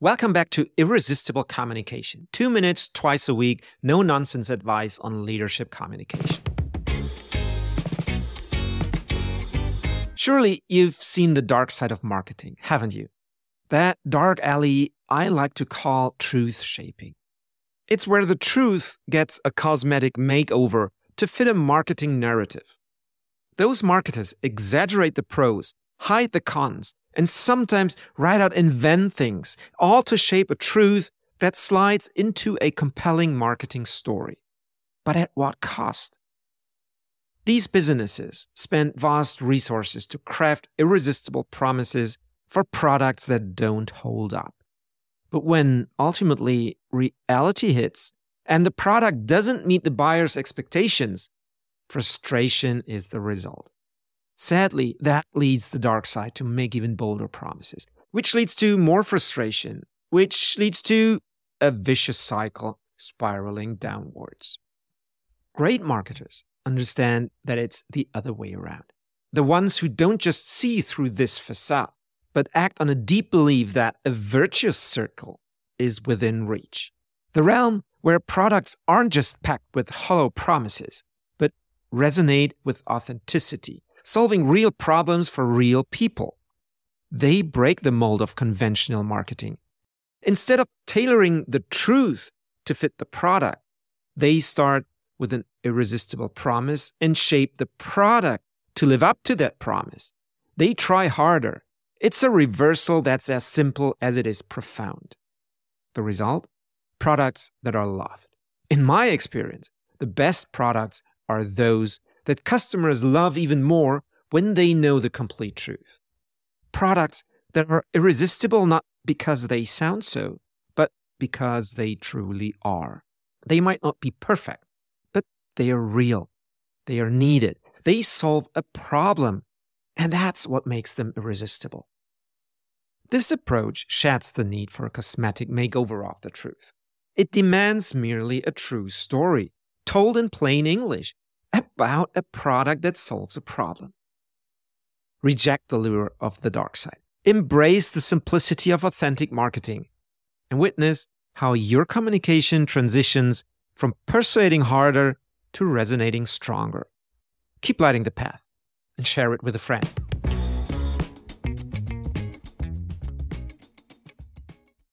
Welcome back to Irresistible Communication. Two minutes twice a week, no nonsense advice on leadership communication. Surely you've seen the dark side of marketing, haven't you? That dark alley I like to call truth shaping. It's where the truth gets a cosmetic makeover to fit a marketing narrative. Those marketers exaggerate the pros, hide the cons, and sometimes right out invent things, all to shape a truth that slides into a compelling marketing story. But at what cost? These businesses spend vast resources to craft irresistible promises for products that don't hold up. But when ultimately reality hits and the product doesn't meet the buyer's expectations, frustration is the result. Sadly, that leads the dark side to make even bolder promises, which leads to more frustration, which leads to a vicious cycle spiraling downwards. Great marketers understand that it's the other way around. The ones who don't just see through this facade, but act on a deep belief that a virtuous circle is within reach. The realm where products aren't just packed with hollow promises, but resonate with authenticity, solving real problems for real people. They break the mold of conventional marketing. Instead of tailoring the truth to fit the product, they start with an irresistible promise and shape the product to live up to that promise. They try harder. It's a reversal that's as simple as it is profound. The result? Products that are loved. In my experience, the best products are those that customers love even more when they know the complete truth. Products that are irresistible not because they sound so, but because they truly are. They might not be perfect, but they are real. They are needed. They solve a problem. And that's what makes them irresistible. This approach sheds the need for a cosmetic makeover of the truth. It demands merely a true story, told in plain English, about a product that solves a problem. Reject the lure of the dark side. Embrace the simplicity of authentic marketing and witness how your communication transitions from persuading harder to resonating stronger. Keep lighting the path and share it with a friend.